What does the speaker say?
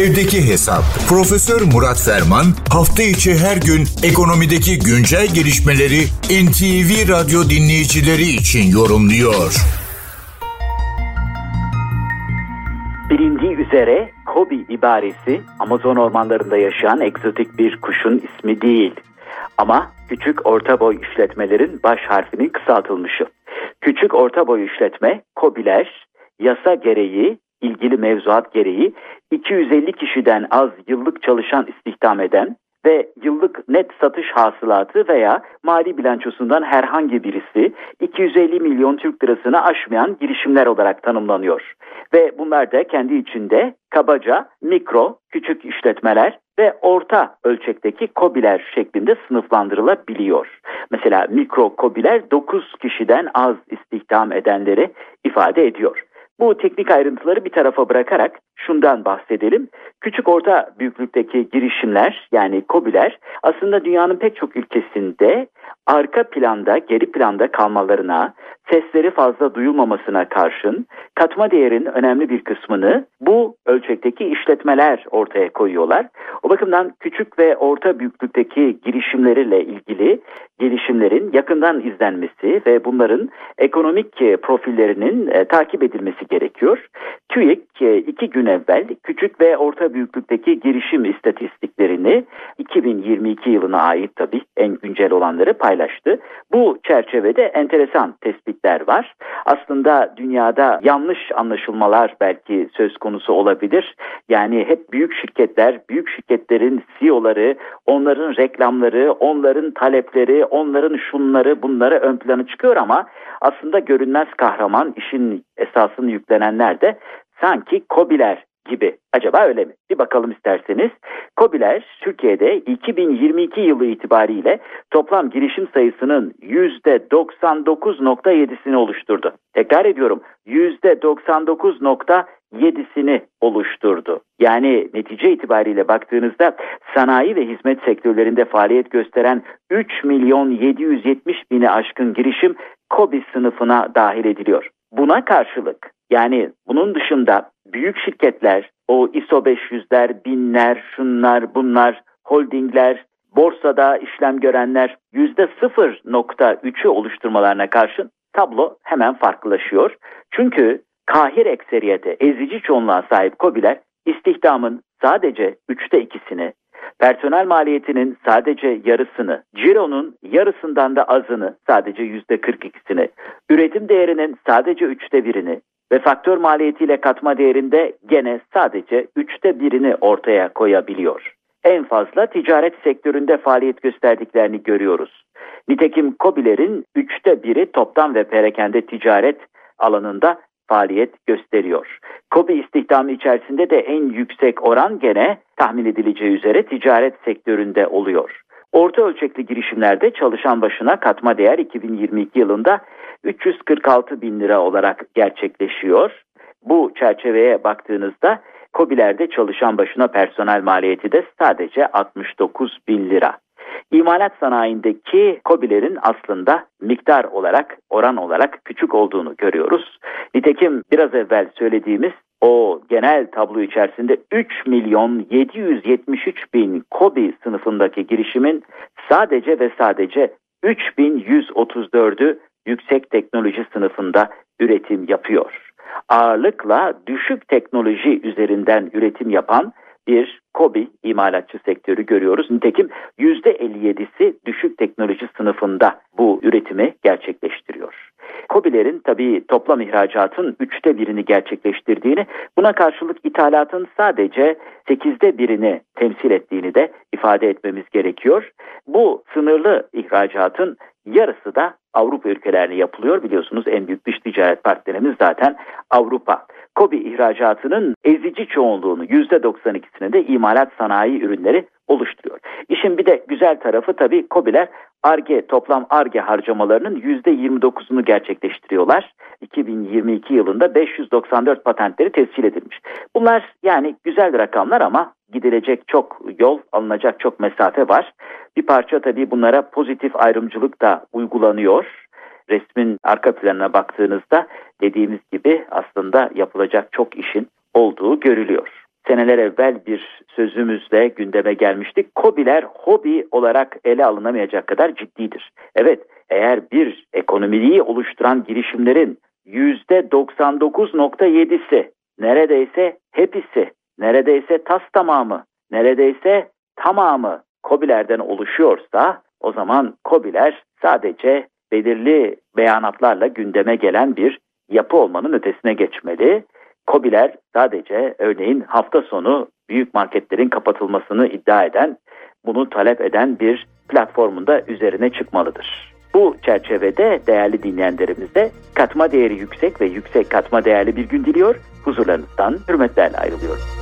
Evdeki Hesap. Profesör Murat Ferman hafta içi her gün ekonomideki güncel gelişmeleri NTV Radyo dinleyicileri için yorumluyor. Bilindiği üzere Kobi ibaresi Amazon ormanlarında yaşayan egzotik bir kuşun ismi değil. Ama küçük orta boy işletmelerin baş harfinin kısaltılmışı. Küçük orta boy işletme Kobiler yasa gereği ilgili mevzuat gereği 250 kişiden az yıllık çalışan istihdam eden ve yıllık net satış hasılatı veya mali bilançosundan herhangi birisi 250 milyon Türk lirasını aşmayan girişimler olarak tanımlanıyor. Ve bunlar da kendi içinde kabaca mikro, küçük işletmeler ve orta ölçekteki kobiler şeklinde sınıflandırılabiliyor. Mesela mikro kobiler 9 kişiden az istihdam edenleri ifade ediyor. Bu teknik ayrıntıları bir tarafa bırakarak şundan bahsedelim. Küçük orta büyüklükteki girişimler yani COBİ'ler aslında dünyanın pek çok ülkesinde arka planda, geri planda kalmalarına, sesleri fazla duyulmamasına karşın katma değerin önemli bir kısmını bu ölçekteki işletmeler ortaya koyuyorlar. O bakımdan küçük ve orta büyüklükteki girişimleriyle ilgili gelişimlerin yakından izlenmesi ve bunların ekonomik profillerinin e, takip edilmesi gerekiyor. TÜİK e, iki gün evvel küçük ve orta büyüklükteki girişim istatistiklerini 2022 yılına ait tabii en güncel olanları paylaştı. Bu çerçevede enteresan tespitler var. Aslında dünyada yanlış anlaşılmalar belki söz konusu olabilir. Yani hep büyük şirketler, büyük şirketlerin CEO'ları, onların reklamları, onların talepleri, onların şunları bunları ön plana çıkıyor ama aslında görünmez kahraman işin esasını yüklenenler de sanki kobiler gibi. Acaba öyle mi? Bir bakalım isterseniz. Kobiler Türkiye'de 2022 yılı itibariyle toplam girişim sayısının %99.7'sini oluşturdu. Tekrar ediyorum %99.7'sini oluşturdu. Yani netice itibariyle baktığınızda sanayi ve hizmet sektörlerinde faaliyet gösteren 3 milyon 770 bini aşkın girişim KOBİ sınıfına dahil ediliyor. Buna karşılık yani bunun dışında büyük şirketler, o ISO 500'ler, binler, şunlar, bunlar, holdingler, borsada işlem görenler %0.3'ü oluşturmalarına karşın tablo hemen farklılaşıyor. Çünkü kahir ekseriyete, ezici çoğunluğa sahip COBİ'ler istihdamın sadece üçte ikisini, personel maliyetinin sadece yarısını, cironun yarısından da azını, sadece yüzde 42'sini, üretim değerinin sadece üçte birini, ve faktör maliyetiyle katma değerinde gene sadece üçte birini ortaya koyabiliyor. En fazla ticaret sektöründe faaliyet gösterdiklerini görüyoruz. Nitekim COBİ'lerin üçte biri toptan ve perakende ticaret alanında faaliyet gösteriyor. COBİ istihdamı içerisinde de en yüksek oran gene tahmin edileceği üzere ticaret sektöründe oluyor. Orta ölçekli girişimlerde çalışan başına katma değer 2022 yılında 346 bin lira olarak gerçekleşiyor. Bu çerçeveye baktığınızda COBİ'lerde çalışan başına personel maliyeti de sadece 69 bin lira. İmalat sanayindeki COBİ'lerin aslında miktar olarak, oran olarak küçük olduğunu görüyoruz. Nitekim biraz evvel söylediğimiz o genel tablo içerisinde 3 milyon 773 bin COBİ sınıfındaki girişimin sadece ve sadece 3134'ü yüksek teknoloji sınıfında üretim yapıyor. Ağırlıkla düşük teknoloji üzerinden üretim yapan bir KOBİ imalatçı sektörü görüyoruz. Nitekim %57'si düşük teknoloji sınıfında bu üretimi gerçekleştiriyor. KOBİ'lerin tabii toplam ihracatın üçte birini gerçekleştirdiğini, buna karşılık ithalatın sadece sekizde birini temsil ettiğini de ifade etmemiz gerekiyor. Bu sınırlı ihracatın yarısı da Avrupa ülkelerine yapılıyor. Biliyorsunuz en büyük dış ticaret partnerimiz zaten Avrupa. Kobi ihracatının ezici çoğunluğunu %92'sini de imalat sanayi ürünleri oluşturuyor. İşin bir de güzel tarafı tabii Kobiler ARGE toplam ARGE harcamalarının %29'unu gerçekleştiriyorlar. 2022 yılında 594 patentleri tescil edilmiş. Bunlar yani güzel rakamlar ama gidilecek çok yol, alınacak çok mesafe var. Bir parça tabii bunlara pozitif ayrımcılık da uygulanıyor. Resmin arka planına baktığınızda dediğimiz gibi aslında yapılacak çok işin olduğu görülüyor. seneler evvel bir sözümüzle gündeme gelmiştik. Kobiler hobi olarak ele alınamayacak kadar ciddidir. Evet eğer bir ekonomiyi oluşturan girişimlerin %99.7'si neredeyse hepsi neredeyse tas tamamı neredeyse tamamı kobilerden oluşuyorsa o zaman kobiler sadece belirli beyanatlarla gündeme gelen bir yapı olmanın ötesine geçmeli. Kobiler sadece örneğin hafta sonu büyük marketlerin kapatılmasını iddia eden, bunu talep eden bir platformunda üzerine çıkmalıdır. Bu çerçevede değerli dinleyenlerimize katma değeri yüksek ve yüksek katma değerli bir gün diliyor. Huzurlarınızdan hürmetlerle ayrılıyorum.